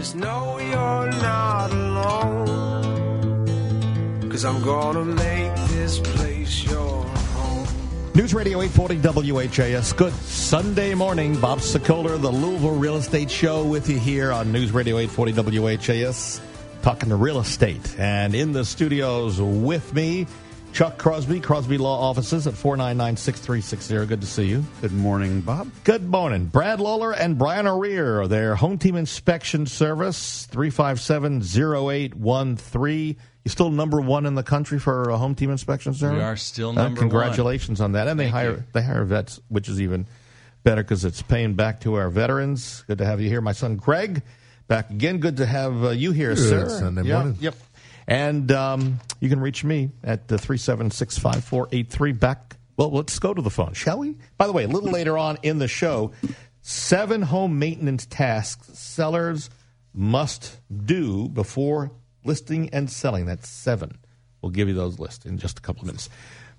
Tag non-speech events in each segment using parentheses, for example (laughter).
Just know you're not alone. Cause I'm gonna make this place your home. News Radio 840 WHAS. Good Sunday morning. Bob Sokoler, the Louisville Real Estate Show, with you here on News Radio 840 WHAS, talking to real estate. And in the studios with me, Chuck Crosby, Crosby Law Offices at 499 6360. Good to see you. Good morning, Bob. Good morning. Brad Lawler and Brian O'Rear, their home team inspection service, 357 0813. You're still number one in the country for a home team inspection service? We are still Uh, number Congratulations on that. And they Thank hire you. they hire vets, which is even better because it's paying back to our veterans. Good to have you here. My son Greg, back again. Good to have uh, you here, Good sir. Sunday Yeah, morning. Yep. And um, you can reach me at the 376-5483. Back. Well, let's go to the phone, shall we? By the way, a little later on in the show, seven home maintenance tasks sellers must do before listing and selling. That's seven. We'll give you those lists in just a couple of minutes.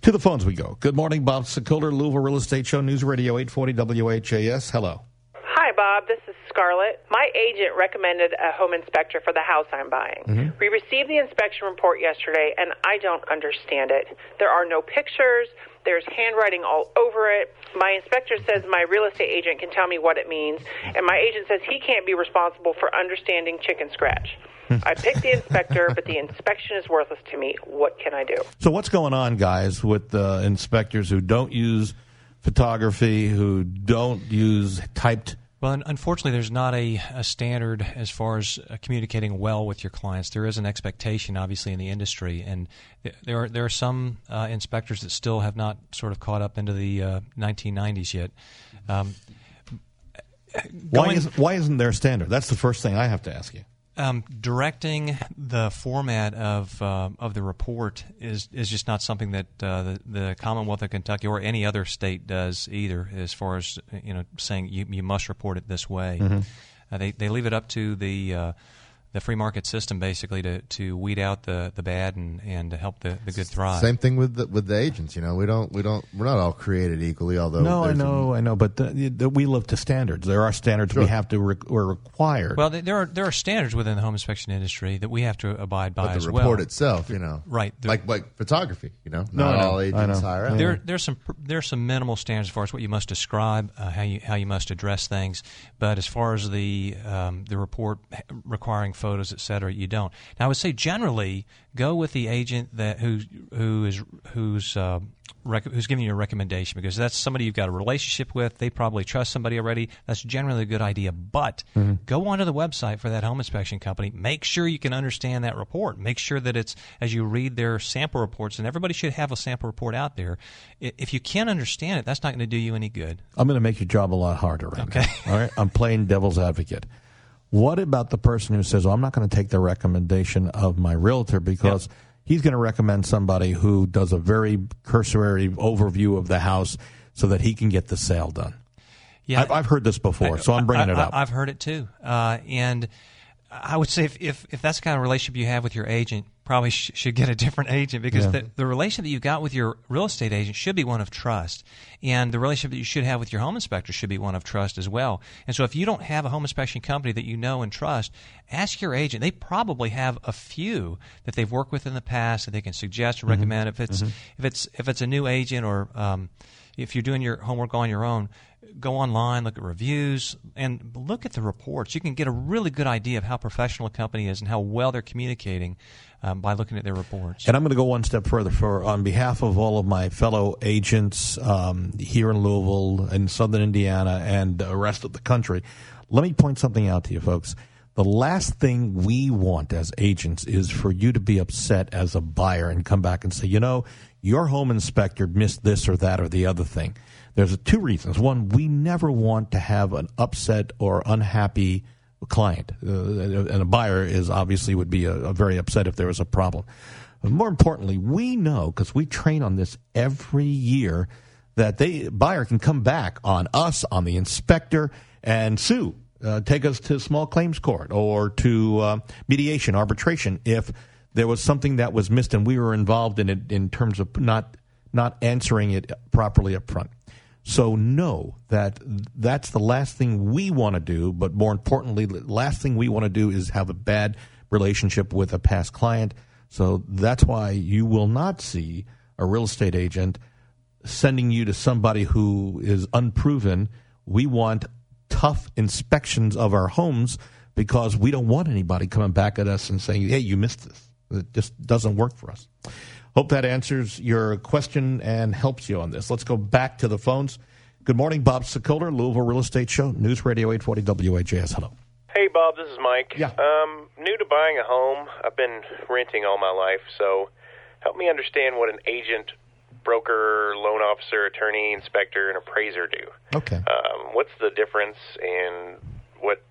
To the phones we go. Good morning, Bob Sokoler, Louisville Real Estate Show, News Radio 840 WHAS. Hello. Hi, Bob. This is Scarlett. My agent recommended a home inspector for the house I'm buying. We received the inspection report yesterday, and I don't understand it. There are no pictures. There's handwriting all over it. My inspector says my real estate agent can tell me what it means, and my agent says he can't be responsible for understanding chicken scratch. I picked the inspector, but the inspection is worthless to me. What can I do? So what's going on, guys, with uh, inspectors who don't use photography, who don't use typed? Well, unfortunately, there's not a, a standard as far as uh, communicating well with your clients. There is an expectation, obviously, in the industry, and th- there are there are some uh, inspectors that still have not sort of caught up into the uh, 1990s yet. Um, Why going- isn't, why isn't there a standard? That's the first thing I have to ask you. Um, directing the format of uh, of the report is is just not something that uh, the, the Commonwealth of Kentucky or any other state does either. As far as you know, saying you, you must report it this way, uh, they they leave it up to the uh, the free market system basically to, to weed out the, the bad and, and to help the, the good thrive. Same thing with the, with the agents. You know, we don't we don't we're not all created equally. Although No, I know, I know, but the, the, we live to standards. There are standards we have to re- we're required. Well, there are there are standards within the home inspection industry that we have to abide by but as the well. report itself, you know, Right. The- like like photography. You know, No, not I know, all agents hire out. There, there's some there's some minimal standards as far as what you must describe, uh, how you how you must address things. But as far as the um, the report requiring photos, et cetera, you don't. Now, I would say generally go with the agent that who who is who's uh, rec- who's giving you a recommendation because that's somebody you've got a relationship with. They probably trust somebody already. That's generally a good idea. But go onto the website for that home inspection company. Make sure you can understand that report. Make sure that it's as you read their sample reports, and everybody should have a sample report out there. If you can't understand it, that's not going to do you any good. I'm going to make your job a lot harder right Okay. now. All right, I'm playing devil's advocate. What about the person who says, "Well, I'm not going to take the recommendation of my realtor because he's going to recommend somebody who does a very cursory overview of the house so that he can get the sale done." Yeah, I've, I've heard this before, so I'm bringing I, it up. I, have heard it too, uh, and I would say if, if if that's the kind of relationship you have with your agent, probably sh- should get a different agent because Yeah. the, the relationship that you've got with your real estate agent should be one of trust, and the relationship that you should have with your home inspector should be one of trust as well. And so, if you don't have a home inspection company that you know and trust, ask your agent. They probably have a few that they've worked with in the past that they can suggest or recommend. If it's if it's if it's a new agent or um, if you're doing your homework on your own, go online, look at reviews, and look at the reports. You can get a really good idea of how professional a company is and how well they're communicating um, by looking at their reports. And I'm going to go one step further. For on behalf of all of my fellow agents um, here in Louisville and Southern Indiana and the rest of the country, let me point something out to you, folks. The last thing we want as agents is for you to be upset as a buyer and come back and say, you know, your home inspector missed this or that or the other thing. There's two reasons. One, we never want to have an upset or unhappy client, uh, and a buyer is obviously would be a, a very upset if there was a problem. But more importantly, we know because we train on this every year that they buyer can come back on us, on the inspector, and sue, uh, take us to small claims court or to uh, mediation, arbitration if there was something that was missed and we were involved in it in terms of not not answering it properly up front. So know that that's the last thing we want to do, but more importantly, the last thing we want to do is have a bad relationship with a past client. So that's why you will not see a real estate agent sending you to somebody who is unproven. We want tough inspections of our homes because we don't want anybody coming back at us and saying, hey, you missed this. It just doesn't work for us. Hope that answers your question and helps you on this. Let's go back to the phones. Good morning, Bob Sokoler, Louisville Real Estate Show, News Radio 840 WHAS. Hello. Hey, Bob, this is Mike. Yeah. Um, new to buying a home. I've been renting all my life, so help me understand what an agent, broker, loan officer, attorney, inspector, and appraiser do. Okay. Um, what's the difference, and what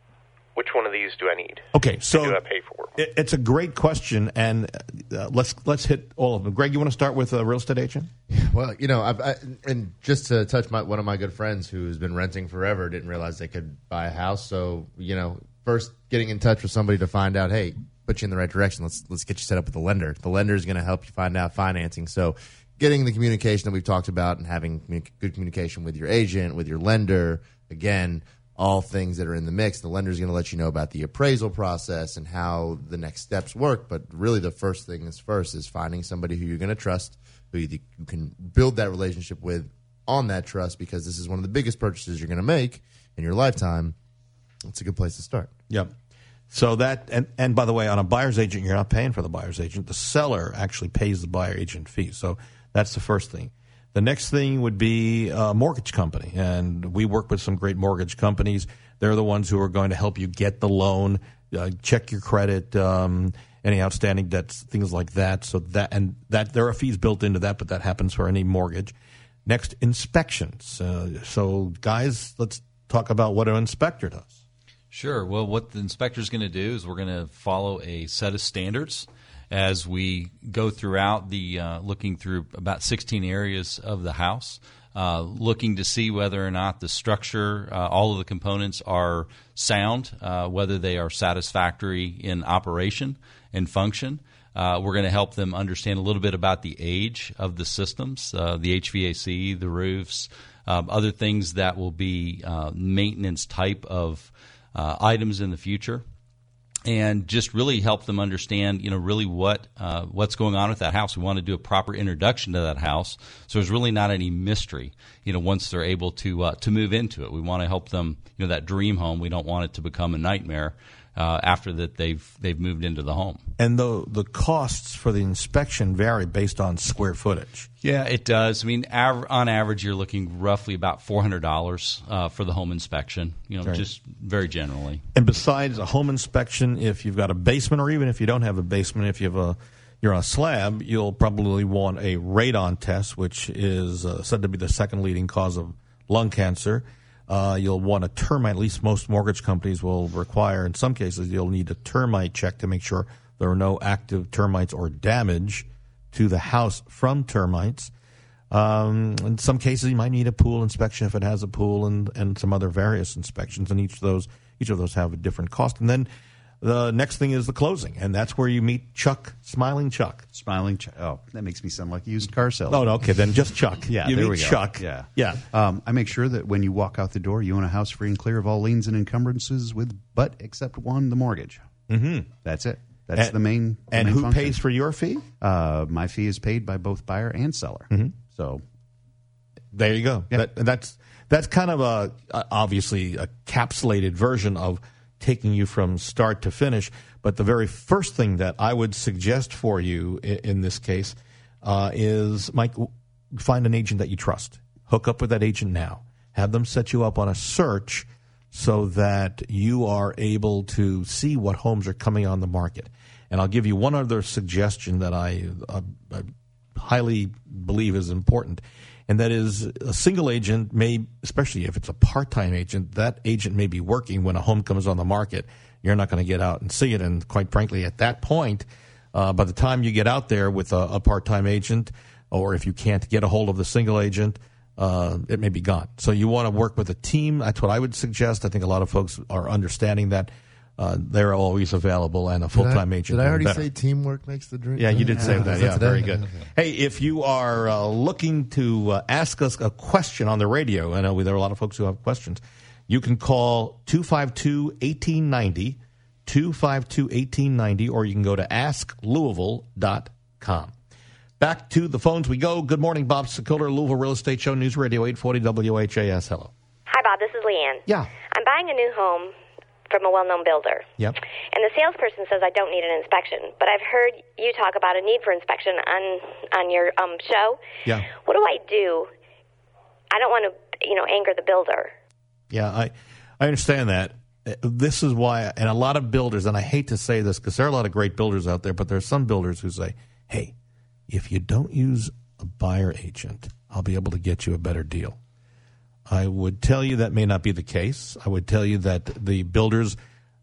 which one of these do I need? Okay, so do I pay for? it- it's a great question, and uh, let's let's hit all of them. Greg, you want to start with a real estate agent? (sighs) Well, you know, I've, I, and just to touch my one of my good friends who's been renting forever didn't realize they could buy a house. So you know, first getting in touch with somebody to find out, hey, put you in the right direction. Let's let's get you set up with the lender. The lender is going to help you find out financing. So getting the communication that we've talked about and having good communication with your agent, with your lender, again. All things that are in the mix. The lender is going to let you know about the appraisal process and how the next steps work. But really, the first thing is first is finding somebody who you're going to trust, who you, you can build that relationship with on that trust because this is one of the biggest purchases you're going to make in your lifetime. It's a good place to start. Yep. So that and and by the way, on a buyer's agent, you're not paying for the buyer's agent. The seller actually pays the buyer agent fee. So that's the first thing. The next thing would be a mortgage company, and we work with some great mortgage companies. They're the ones who are going to help you get the loan, uh, check your credit, um, any outstanding debts, things like that. So that and that there are fees built into that, but that happens for any mortgage. Next, inspections. Uh, so guys, let's talk about what an inspector does. Sure. Well, what the inspector is going to do is we're going to follow a set of standards as we go throughout the uh, looking through about 16 areas of the house, uh, looking to see whether or not the structure, uh, all of the components are sound, uh, whether they are satisfactory in operation and function. Uh, we're going to help them understand a little bit about the age of the systems, uh, the HVAC, the roofs, um, other things that will be uh, maintenance type of items in the future, and just really help them understand, you know, really what uh, what's going on with that house. We want to do a proper introduction to that house, so there's really not any mystery. You know, once they're able to uh, to move into it, we want to help them. You know, that dream home. We don't want it to become a nightmare uh, after that they've they've moved into the home. And the the costs for the inspection vary based on square footage. Yeah, it does. I mean, av- on average, you're looking roughly about four hundred dollars uh, for the home inspection. You know, Right. just very generally. And besides a home inspection, if you've got a basement, or even if you don't have a basement, if you have a you're on a slab, you'll probably want a radon test, which is uh, said to be the second leading cause of lung cancer. Uh, you'll want a termite. At least most mortgage companies will require. In some cases, you'll need a termite check to make sure there are no active termites or damage to the house from termites. Um, in some cases, you might need a pool inspection if it has a pool, and, and some other various inspections. And each of those each of those have a different cost. And then the next thing is the closing, and that's where you meet Chuck, Smiling Chuck. Smiling. Chuck. oh, that makes me sound like a used car salesman. Oh, no, okay, then just Chuck. Yeah, you there meet we go. Chuck. Yeah, yeah. Um, I make sure that when you walk out the door, you own a house free and clear of all liens and encumbrances, with but except one, the mortgage. Mm-hmm. That's it. That's And- the main. the And main who function. pays for your fee? Uh, my fee is paid by both buyer and seller. Mm-hmm. So There you go. Yeah. That, that's that's kind of a a- obviously a capsulated version of taking you from start to finish. But the very first thing that I would suggest for you in, in this case uh, is, Mike, find an agent that you trust. Hook up with that agent now. Have them set you up on a search so that you are able to see what homes are coming on the market. And I'll give you one other suggestion that I, uh, I highly believe is important, and that is a single agent may, especially if it's a part-time agent, that agent may be working when a home comes on the market. You're not going to get out and see it, and quite frankly, at that point, uh, by the time you get out there with a, a part-time agent, or if you can't get a hold of the single agent, uh, it may be gone. So you want to work with a team. That's what I would suggest. I think a lot of folks are understanding that. Uh, they're always available, and a full time agent. Did I already better. say teamwork makes the dream? Yeah, you did say that. Yeah, today? very good. Okay. Hey, if you are uh, looking to uh, ask us a question on the radio, I know there are a lot of folks who have questions. You can call 252 1890, 252 1890, or you can go to asklouisville.com. Back to the phones we go. Good morning, Bob Sokoler, Louisville Real Estate Show, News Radio 840 WHAS. Hello. Hi, Bob. This is Leanne. Yeah. I'm buying a new home from a well known builder. Yep. And the salesperson says I don't need an inspection, but I've heard you talk about a need for inspection on on your um, show. Yeah. What do I do? I don't want to, you know, anger the builder. Yeah, I I understand that. Uh, This is why, and a lot of builders, and I hate to say this because there are a lot of great builders out there, but there are some builders who say, "Hey, if you don't use a buyer agent, I'll be able to get you a better deal." I would tell you that may not be the case. I would tell you that the builders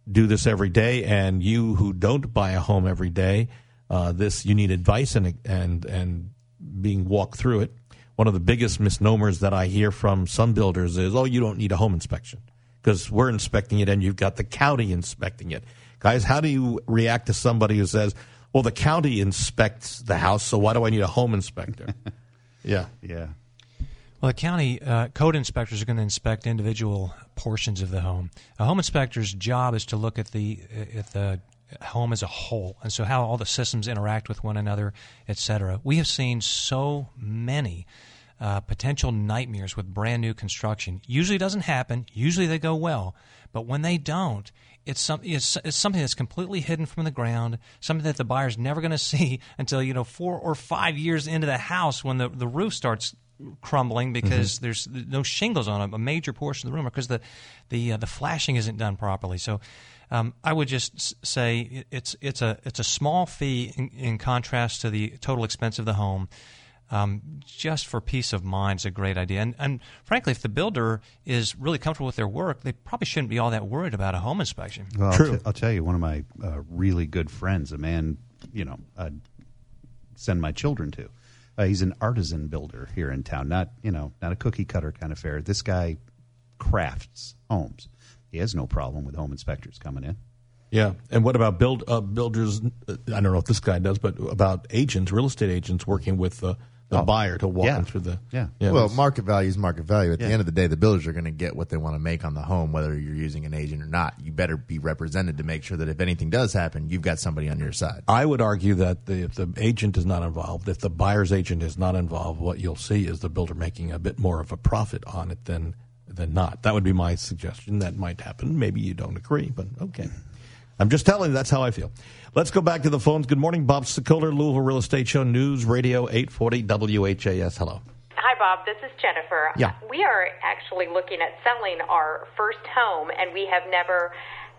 do this every day, and you who don't buy a home every day, uh, this you need advice and and and being walked through it. One of the biggest misnomers that I hear from some builders is, "Oh, you don't need a home inspection because we're inspecting it, and you've got the county inspecting it." Guys, how do you react to somebody who says, "Well, the county inspects the house, so why do I need a home inspector?" (laughs) yeah, Yeah. Well, the county uh, code inspectors are going to inspect individual portions of the home. A home inspector's job is to look at the at the home as a whole, and so how all the systems interact with one another, et cetera. We have seen so many uh, potential nightmares with brand new construction. Usually, doesn't happen. Usually, they go well, but when they don't, it's, some, it's, it's something that's completely hidden from the ground, something that the buyer's never going (laughs) to see until you know four or five years into the house when the, the roof starts crumbling because there's no shingles on a, a major portion of the room because the the uh, the flashing isn't done properly. So um, I would just say it's it's a it's a small fee in, in contrast to the total expense of the home. Um, just for peace of mind is a great idea, and, and frankly, if the builder is really comfortable with their work, they probably shouldn't be all that worried about a home inspection. Well, True. I'll, t- I'll tell you, one of my uh, really good friends, a man, you know, I'd send my children to. Uh, he's an artisan builder here in town, not you know, not a cookie cutter kind of fare. This guy crafts homes. He has no problem with home inspectors coming in. Yeah, and what about build uh, builders? uh, I don't know if this guy does, but about agents, real estate agents working with the, the Oh, buyer to walk yeah. them through the. Yeah. well, market value is market value. At Yeah. the end of the day, the builders are going to get what they want to make on the home, whether you're using an agent or not. You better be represented to make sure that if anything does happen, you've got somebody on your side. I would argue that the, if the agent is not involved, if the buyer's agent is not involved, what you'll see is the builder making a bit more of a profit on it than than not. That would be my suggestion. That might happen. Maybe you don't agree, but okay. I'm just telling you that's how I feel. Let's go back to the phones. Good morning, Bob Sokoler, Louisville Real Estate Show, News Radio 840 WHAS. Hello. Hi, Bob. This is Jennifer. Yeah. We are actually looking at selling our first home, and we have never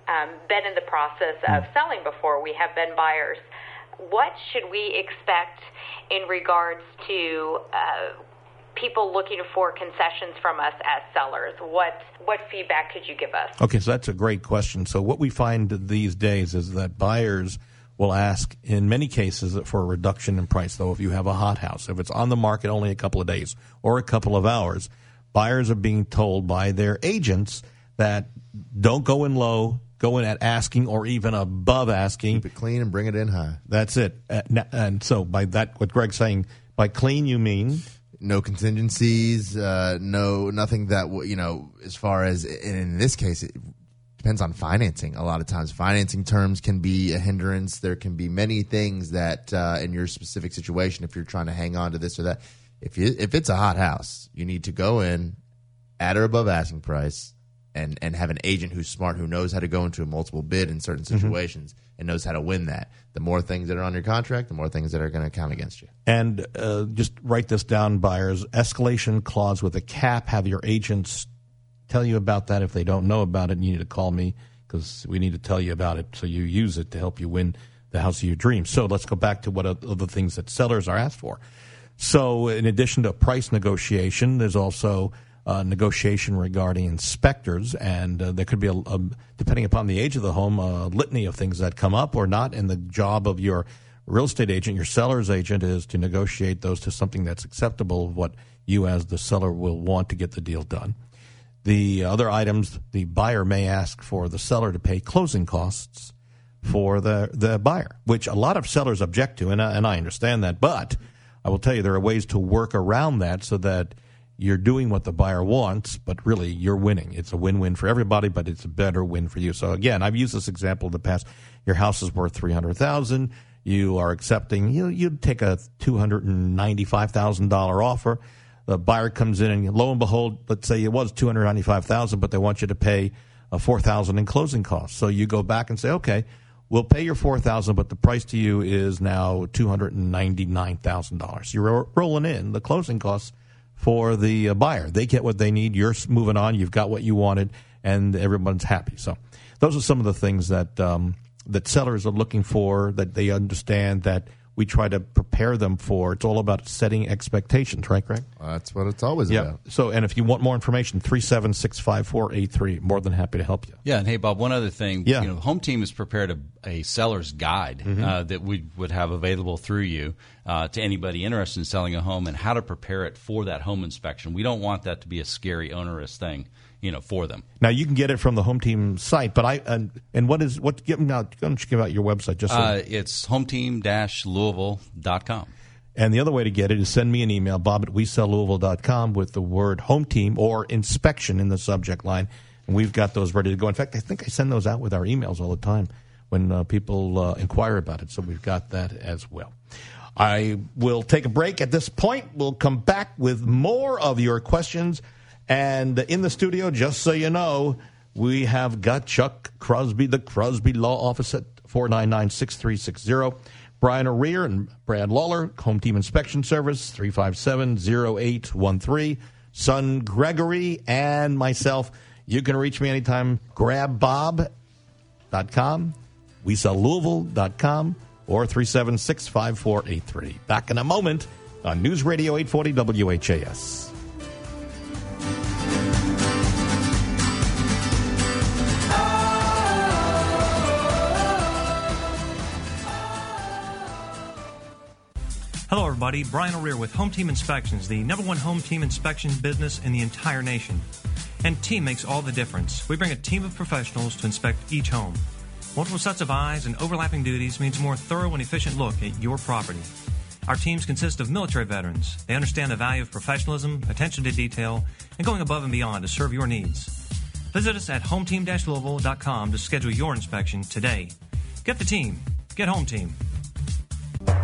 um, been in the process of selling before. We have been buyers. What should we expect in regards to uh, people looking for concessions from us as sellers? What what feedback could you give us? Okay, so that's a great question. So what we find these days is that buyers will ask, in many cases, for a reduction in price. Though, if you have a hot house, if it's on the market only a couple of days or a couple of hours, buyers are being told by their agents that don't go in low, go in at asking or even above asking. Keep it clean and bring it in high. That's it. Uh, And so, by that, what Greg's saying, by clean you mean no contingencies, uh, no nothing that you know. As far as in this case, it depends on financing. A lot of times, financing terms can be a hindrance. There can be many things that uh, in your specific situation, if you're trying to hang on to this or that, if you if it's a hot house, you need to go in at or above asking price. And, and have an agent who's smart who knows how to go into a multiple bid in certain situations and knows how to win that. The more things that are on your contract, the more things that are going to count against you. And uh, just write this down, buyers. Escalation clause with a cap. Have your agents tell you about that. If they don't know about it, and you need to call me because we need to tell you about it so you use it to help you win the house of your dreams. So let's go back to what are other things that sellers are asked for. So, in addition to price negotiation, there's also uh, negotiation regarding inspectors, and uh, there could be, a, a, depending upon the age of the home, a litany of things that come up or not. And the job of your real estate agent, your seller's agent, is to negotiate those to something that's acceptable of what you, as the seller, will want to get the deal done. The other items, the buyer may ask for the seller to pay closing costs for the, the buyer, which a lot of sellers object to, and I, and I understand that. But I will tell you, there are ways to work around that so that you're doing what the buyer wants, but really you're winning. It's a win win for everybody, but it's a better win for you. So again, I've used this example in the past. Your house is worth three hundred thousand. You are accepting. You you take a two hundred and ninety five thousand dollar offer. The buyer comes in, and lo and behold, let's say it was two hundred ninety five thousand, but they want you to pay four thousand in closing costs. So you go back and say, okay, we'll pay your four thousand, but the price to you is now two hundred and ninety nine thousand dollars. You're rolling in the closing costs for the uh, buyer. They get what they need. You're moving on. You've got what you wanted, and everyone's happy. So those are some of the things that um, that sellers are looking for. That they understand that we try to prepare them for. It's all about setting expectations, right, Greg? That's what it's always Yeah. about. So, and if you want more information, three seven six five four eight three. More than happy to help you. Yeah, and hey, Bob, one other thing. Yeah. You know, Home Team has prepared a, a seller's guide uh, that we would have available through you uh, to anybody interested in selling a home and how to prepare it for that home inspection. We don't want that to be a scary, onerous thing, you know, for them. Now you can get it from the Home Team site, but I and, and what is what? Give now, why don't you give out your website just so Uh, it's hometeam-louisville.com. And the other way to get it is send me an email, bob at WeSellLouisville.com with the word home team or inspection in the subject line. And we've got those ready to go. In fact, I think I send those out with our emails all the time when uh, people uh, inquire about it. So we've got that as well. I will take a break at this point. We'll come back with more of your questions. And in the studio, just so you know, we have got Chuck Crosby, the Crosby Law Office at 499 6360. Brian O'Rear and Brad Lawler, Home Team Inspection Service, 357 0813. Son Gregory and myself. You can reach me anytime. GrabBob.com, WeSellLouisville.com, or 376 5483. Back in a moment on News Radio 840 WHAS. Everybody. Brian O'Rear with Home Team Inspections, the number one home team inspection business in the entire nation. And team makes all the difference. We bring a team of professionals to inspect each home. Multiple sets of eyes and overlapping duties means a more thorough and efficient look at your property. Our teams consist of military veterans. They understand the value of professionalism, attention to detail, and going above and beyond to serve your needs. Visit us at hometeam-louisville.com to schedule your inspection today. Get the team. Get home team.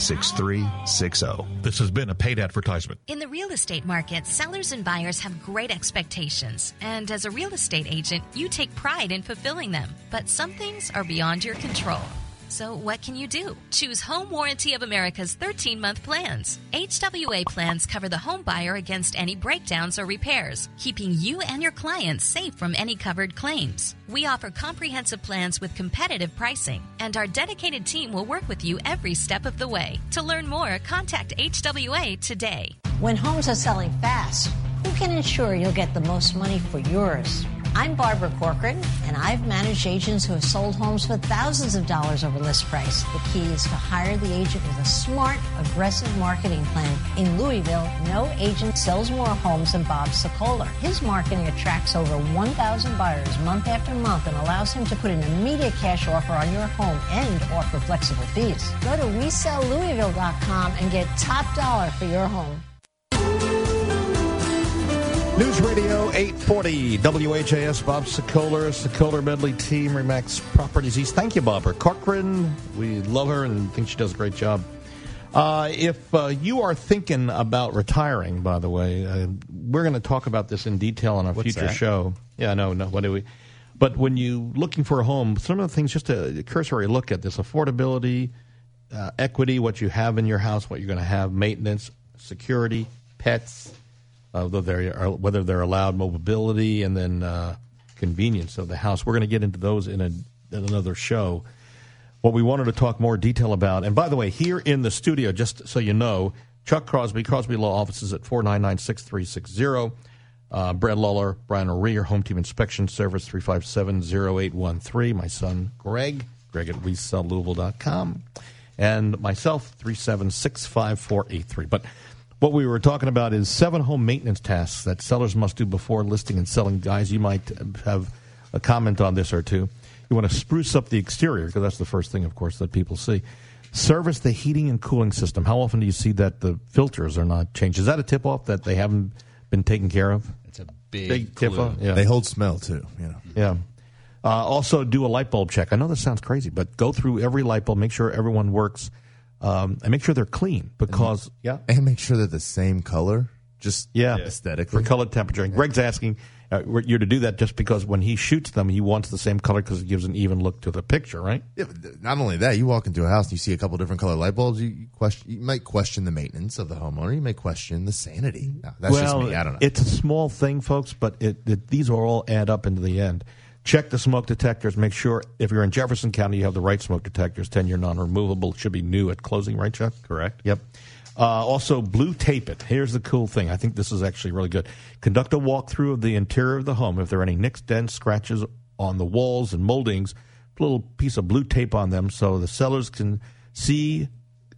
6360. This has been a paid advertisement. In the real estate market, sellers and buyers have great expectations, and as a real estate agent, you take pride in fulfilling them. But some things are beyond your control. So, what can you do? Choose Home Warranty of America's 13 month plans. HWA plans cover the home buyer against any breakdowns or repairs, keeping you and your clients safe from any covered claims. We offer comprehensive plans with competitive pricing, and our dedicated team will work with you every step of the way. To learn more, contact HWA today. When homes are selling fast, who can ensure you'll get the most money for yours? I'm Barbara Corcoran, and I've managed agents who have sold homes for thousands of dollars over list price. The key is to hire the agent with a smart, aggressive marketing plan. In Louisville, no agent sells more homes than Bob Sokoler. His marketing attracts over 1,000 buyers month after month and allows him to put an immediate cash offer on your home and offer flexible fees. Go to WeSellLouisville.com and get top dollar for your home. News Radio 840 WHAS Bob Sokoler, Sokoler Medley Team, Remax Properties East. Thank you, Barbara Corcoran. We love her and think she does a great job. Uh, if uh, you are thinking about retiring, by the way, uh, we're going to talk about this in detail on a What's future that? show. Yeah, no, no. What do we? But when you looking for a home, some of the things, just a cursory look at this affordability, uh, equity, what you have in your house, what you're going to have, maintenance, security, pets, uh, whether they are whether they're allowed mobility and then uh, convenience of the house. We're going to get into those in, a, in another show. What we wanted to talk more detail about, and by the way, here in the studio, just so you know, Chuck Crosby, Crosby Law Offices at 499 6360. Uh, Brad Lawler, Brian O'Rear, Home Team Inspection Service 357 0813. My son, Greg, Greg at WeSellLouisville.com. And myself, 376 5483. But what we were talking about is seven home maintenance tasks that sellers must do before listing and selling. Guys, you might have a comment on this or two. You want to spruce up the exterior, because that's the first thing, of course, that people see. Service the heating and cooling system. How often do you see that the filters are not changed? Is that a tip off that they haven't been taken care of? It's a big, tip off. Yeah. They hold smell too. You know. Yeah. Uh, also, do a light bulb check. I know this sounds crazy, but go through every light bulb, make sure everyone works, um, and make sure they're clean. Because yeah, (laughs) and make sure they're the same color. Just yeah, aesthetically for color temperature. And Greg's asking uh, you're to do that just because when he shoots them, he wants the same color because it gives an even look to the picture, right? Yeah, but not only that, you walk into a house and you see a couple different color light bulbs. You, you question, you might question the maintenance of the homeowner. You may question the sanity. No, that's well, just me. I don't know. It's a small thing, folks, but it, it, these are all add up into the end. Check the smoke detectors. Make sure if you're in Jefferson County, you have the right smoke detectors. Ten year non removable should be new at closing, right, Chuck? Correct. Yep. Uh, also, blue tape it. Here's the cool thing. I think this is actually really good. Conduct a walkthrough of the interior of the home. If there are any nicks, dents, scratches on the walls and moldings, put a little piece of blue tape on them so the sellers can see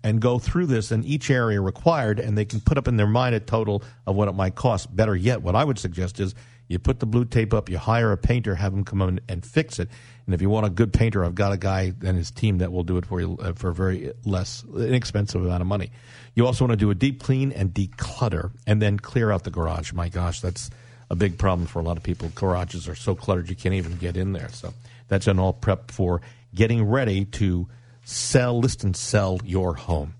and go through this in each area required, and they can put up in their mind a total of what it might cost. Better yet, what I would suggest is you put the blue tape up, you hire a painter, have him come in and fix it. And if you want a good painter, I've got a guy and his team that will do it for you uh, for a very less inexpensive amount of money. You also want to do a deep clean and declutter, and then clear out the garage. My gosh, that's a big problem for a lot of people. Garages are so cluttered you can't even get in there. So that's an all prep for getting ready to sell, list, and sell your home.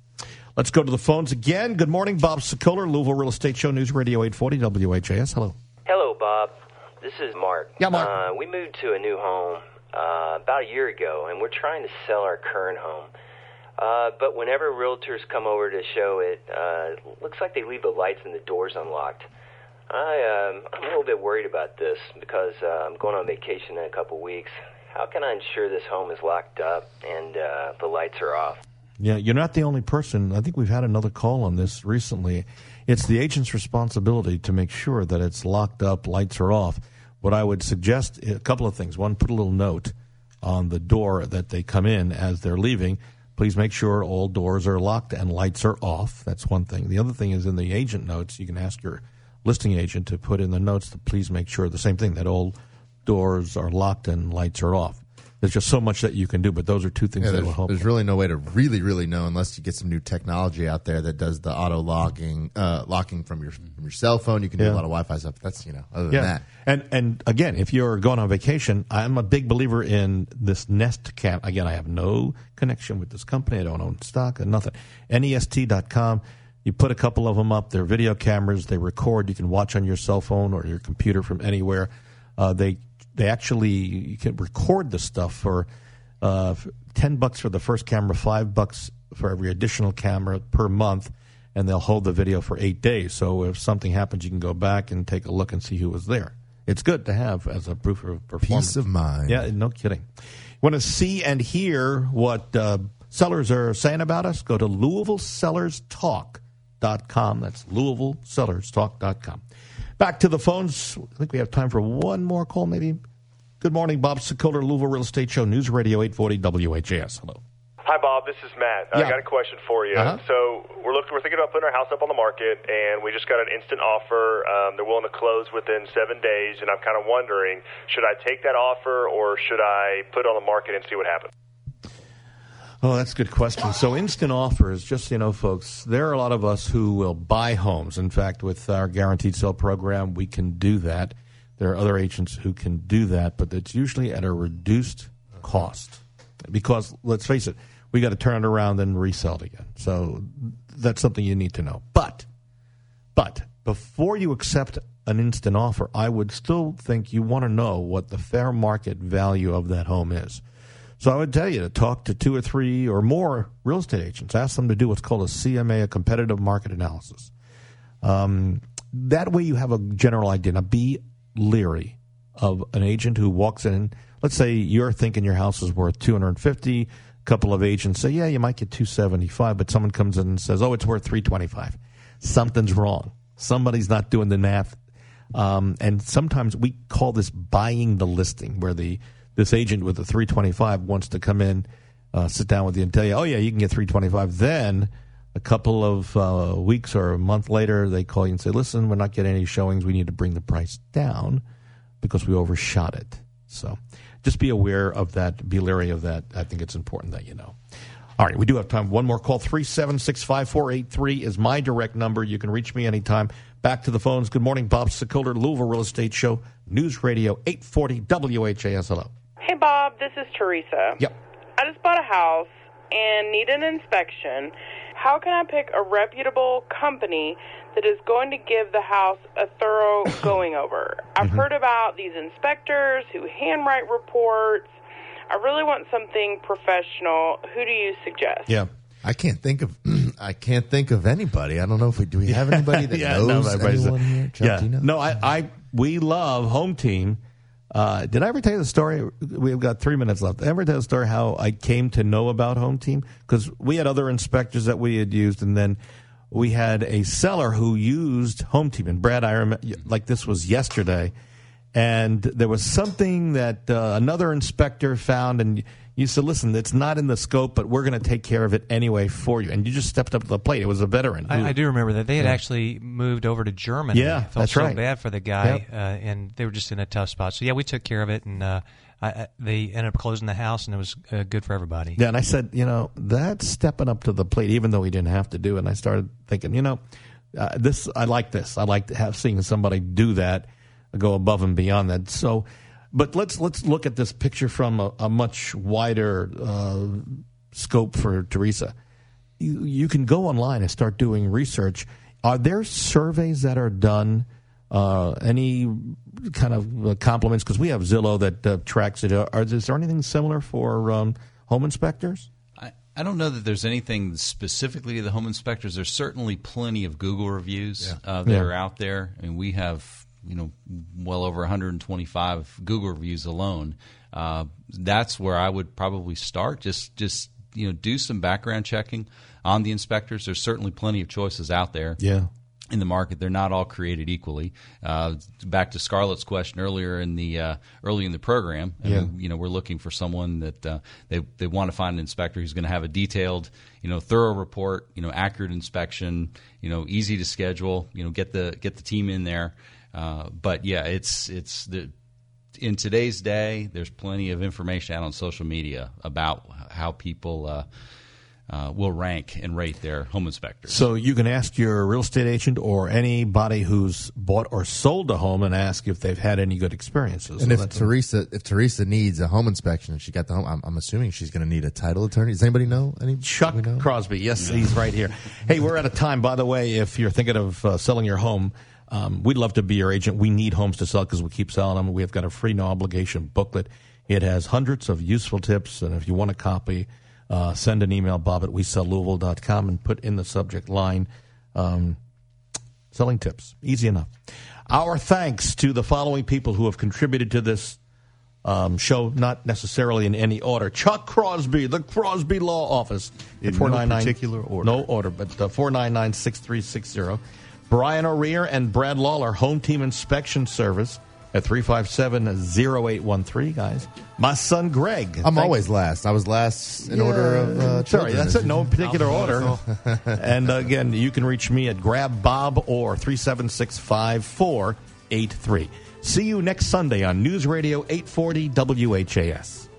Let's go to the phones again. Good morning, Bob Sokoler, Louisville Real Estate Show, News Radio 840 WHAS. Hello. Hello, Bob. This is Mark. Yeah, Mark. Uh, we moved to a new home uh, about a year ago, and we're trying to sell our current home. Uh, but whenever realtors come over to show it, uh, looks like they leave the lights and the doors unlocked. I, um, I'm a little bit worried about this because uh, I'm going on vacation in a couple weeks. How can I ensure this home is locked up and uh, the lights are off? Yeah, you're not the only person. I think we've had another call on this recently. It's the agent's responsibility to make sure that it's locked up, lights are off. What I would suggest a couple of things. One, put a little note on the door that they come in as they're leaving. Please make sure all doors are locked and lights are off. That's one thing. The other thing is in the agent notes, you can ask your listing agent to put in the notes to please make sure the same thing that all doors are locked and lights are off. There's just so much that you can do, but those are two things Yeah, that will help. there's really no way to really, really know unless you get some new technology out there that does the auto locking, uh, locking from your from your cell phone. You can do Yeah. a lot of Wi-Fi stuff. That's you know, other than yeah. that, And and again, if you're going on vacation, I'm a big believer in this Nest Cam. Again, I have no connection with this company. I don't own stock and nothing. Nest.com. You put a couple of them up. They're video cameras. They record. You can watch on your cell phone or your computer from anywhere. Uh, they they actually you can record the stuff for uh, ten bucks for the first camera, five bucks for every additional camera per month, and they'll hold the video for eight days. So if something happens, you can go back and take a look and see who was there. It's good to have as a proof of performance. peace of mind. Yeah, no kidding. Want to see and hear what uh, sellers are saying about us? Go to LouisvilleSellersTalk.com. That's LouisvilleSellersTalk.com. Back to the phones. I think we have time for one more call, maybe. Good morning, Bob Sokoler, Louisville Real Estate Show, News Radio 840 WHAS. Hello. Hi, Bob. This is Matt. Yeah. I got a question for you. Uh-huh. So we're looking, we're thinking about putting our house up on the market, and we just got an instant offer. Um, they're willing to close within seven days, and I'm kind of wondering, should I take that offer or should I put it on the market and see what happens? Oh, that's a good question. So, instant offers, just so you know, folks, there are a lot of us who will buy homes. In fact, with our guaranteed sale program, we can do that. There are other agents who can do that, but it's usually at a reduced cost. Because, let's face it, we got to turn it around and resell it again. So, that's something you need to know. But, but before you accept an instant offer, I would still think you want to know what the fair market value of that home is. So I would tell you to talk to two or three or more real estate agents. Ask them to do what's called a CMA, a competitive market analysis. Um, that way you have a general idea. Now, be leery of an agent who walks in. Let's say you're thinking your house is worth 250. A couple of agents say, yeah, you might get 275, but someone comes in and says, oh, it's worth 325. Something's wrong. Somebody's not doing the math. Um, and sometimes we call this buying the listing, where the this agent with the 325 wants to come in, uh, sit down with you, and tell you, oh yeah, you can get 325. Then a couple of uh, weeks or a month later, they call you and say, listen, we're not getting any showings. We need to bring the price down because we overshot it. So just be aware of that. Be leery of that. I think it's important that you know. All right, we do have time. One more call. 376 5483 is my direct number. You can reach me anytime. Back to the phones. Good morning, Bob Sokoler, Louisville Real Estate Show, News Radio 840 WHAS. Hello. Hey, Bob, this is Teresa. Yep. I just bought a house and need an inspection. How can I pick a reputable company that is going to give the house a thorough (coughs) going over? I've Mm-hmm. heard about these inspectors who handwrite reports. I really want something professional. Who do you suggest? Yeah. I can't think of (clears throat) I can't think of anybody. I don't know if we do we have (laughs) anybody that Yeah, no, knows everybody's- anyone here. Chuck, yeah. do you know? No, I, I we love home team. Uh, did I ever tell you the story? We've got three minutes left. Did I ever tell the story how I came to know about home team? Because we had other inspectors that we had used, and then we had a seller who used home team. And Brad, I remember like this was yesterday, and there was something that uh, another inspector found, and you said, "Listen, it's not in the scope, but we're going to take care of it anyway for you." And you just stepped up to the plate. It was a veteran. I, I do remember that they had Yeah. actually moved over to Germany. Yeah, I felt that's so right. bad for the guy, Yep. uh, and they were just in a tough spot. So yeah, we took care of it, and uh, I, I, they ended up closing the house, and it was uh, good for everybody. Yeah, and I said, you know, that's stepping up to the plate, even though he didn't have to do it. And I started thinking, you know, uh, this I like this. I like to have seeing somebody do that, go above and beyond that. So, but let's let's look at this picture from a, a much wider uh, scope for Teresa. You, you can go online and start doing research. Are there surveys that are done? Uh, any kind of uh, compliments? Because we have Zillow that uh, tracks it. Are, is there anything similar for um, home inspectors? I, I don't know that there's anything specifically to the home inspectors. There's certainly plenty of Google reviews uh, that Yeah. are out there. I mean, we have you know well over 125 Google reviews alone. Uh, that's where I would probably start. Just just you know do some background checking on the inspectors. There's certainly plenty of choices out there Yeah. in the market. They're not all created equally. Uh, back to Scarlett's question earlier in the uh, early in the program. I Yeah. mean, you know, we're looking for someone that uh, they they want to find an inspector who's going to have a detailed, you know, thorough report, you know, accurate inspection, you know, easy to schedule. You know, get the get the team in there. Uh, but yeah, it's it's the in today's day, there's plenty of information out on social media about how people uh, uh, will rank and rate their home inspectors. So you can ask your real estate agent or anybody who's bought or sold a home and ask if they've had any good experiences. And So if that's- Teresa, if Teresa needs a home inspection and she got the home, I'm, I'm assuming she's going to need a title attorney. Does anybody know? Any Chuck Crosby, yes, he's right here. Hey, we're out of time. By the way, if you're thinking of uh, selling your home, um, we'd love to be your agent. We need homes to sell because we keep selling them. We have got a free, no obligation booklet. It has hundreds of useful tips, and if you want a copy, uh, send an email, bob at WeSellLouisville.com, and put in the subject line um, selling tips. Easy enough. Our thanks to the following people who have contributed to this um, show, not necessarily in any order. Chuck Crosby, the Crosby Law Office. In no 499 particular order. No order, but uh, 499 6360. Brian O'Rear and Brad Lawler, Home Team Inspection Service at 357 0813, guys. My son Greg. I'm Thank- always last. I was last in order of. Uh, Sorry, that's it. No particular order. (laughs) and again, you can reach me at grabbob or 376 5483. See you next Sunday on News Radio 840 WHAS.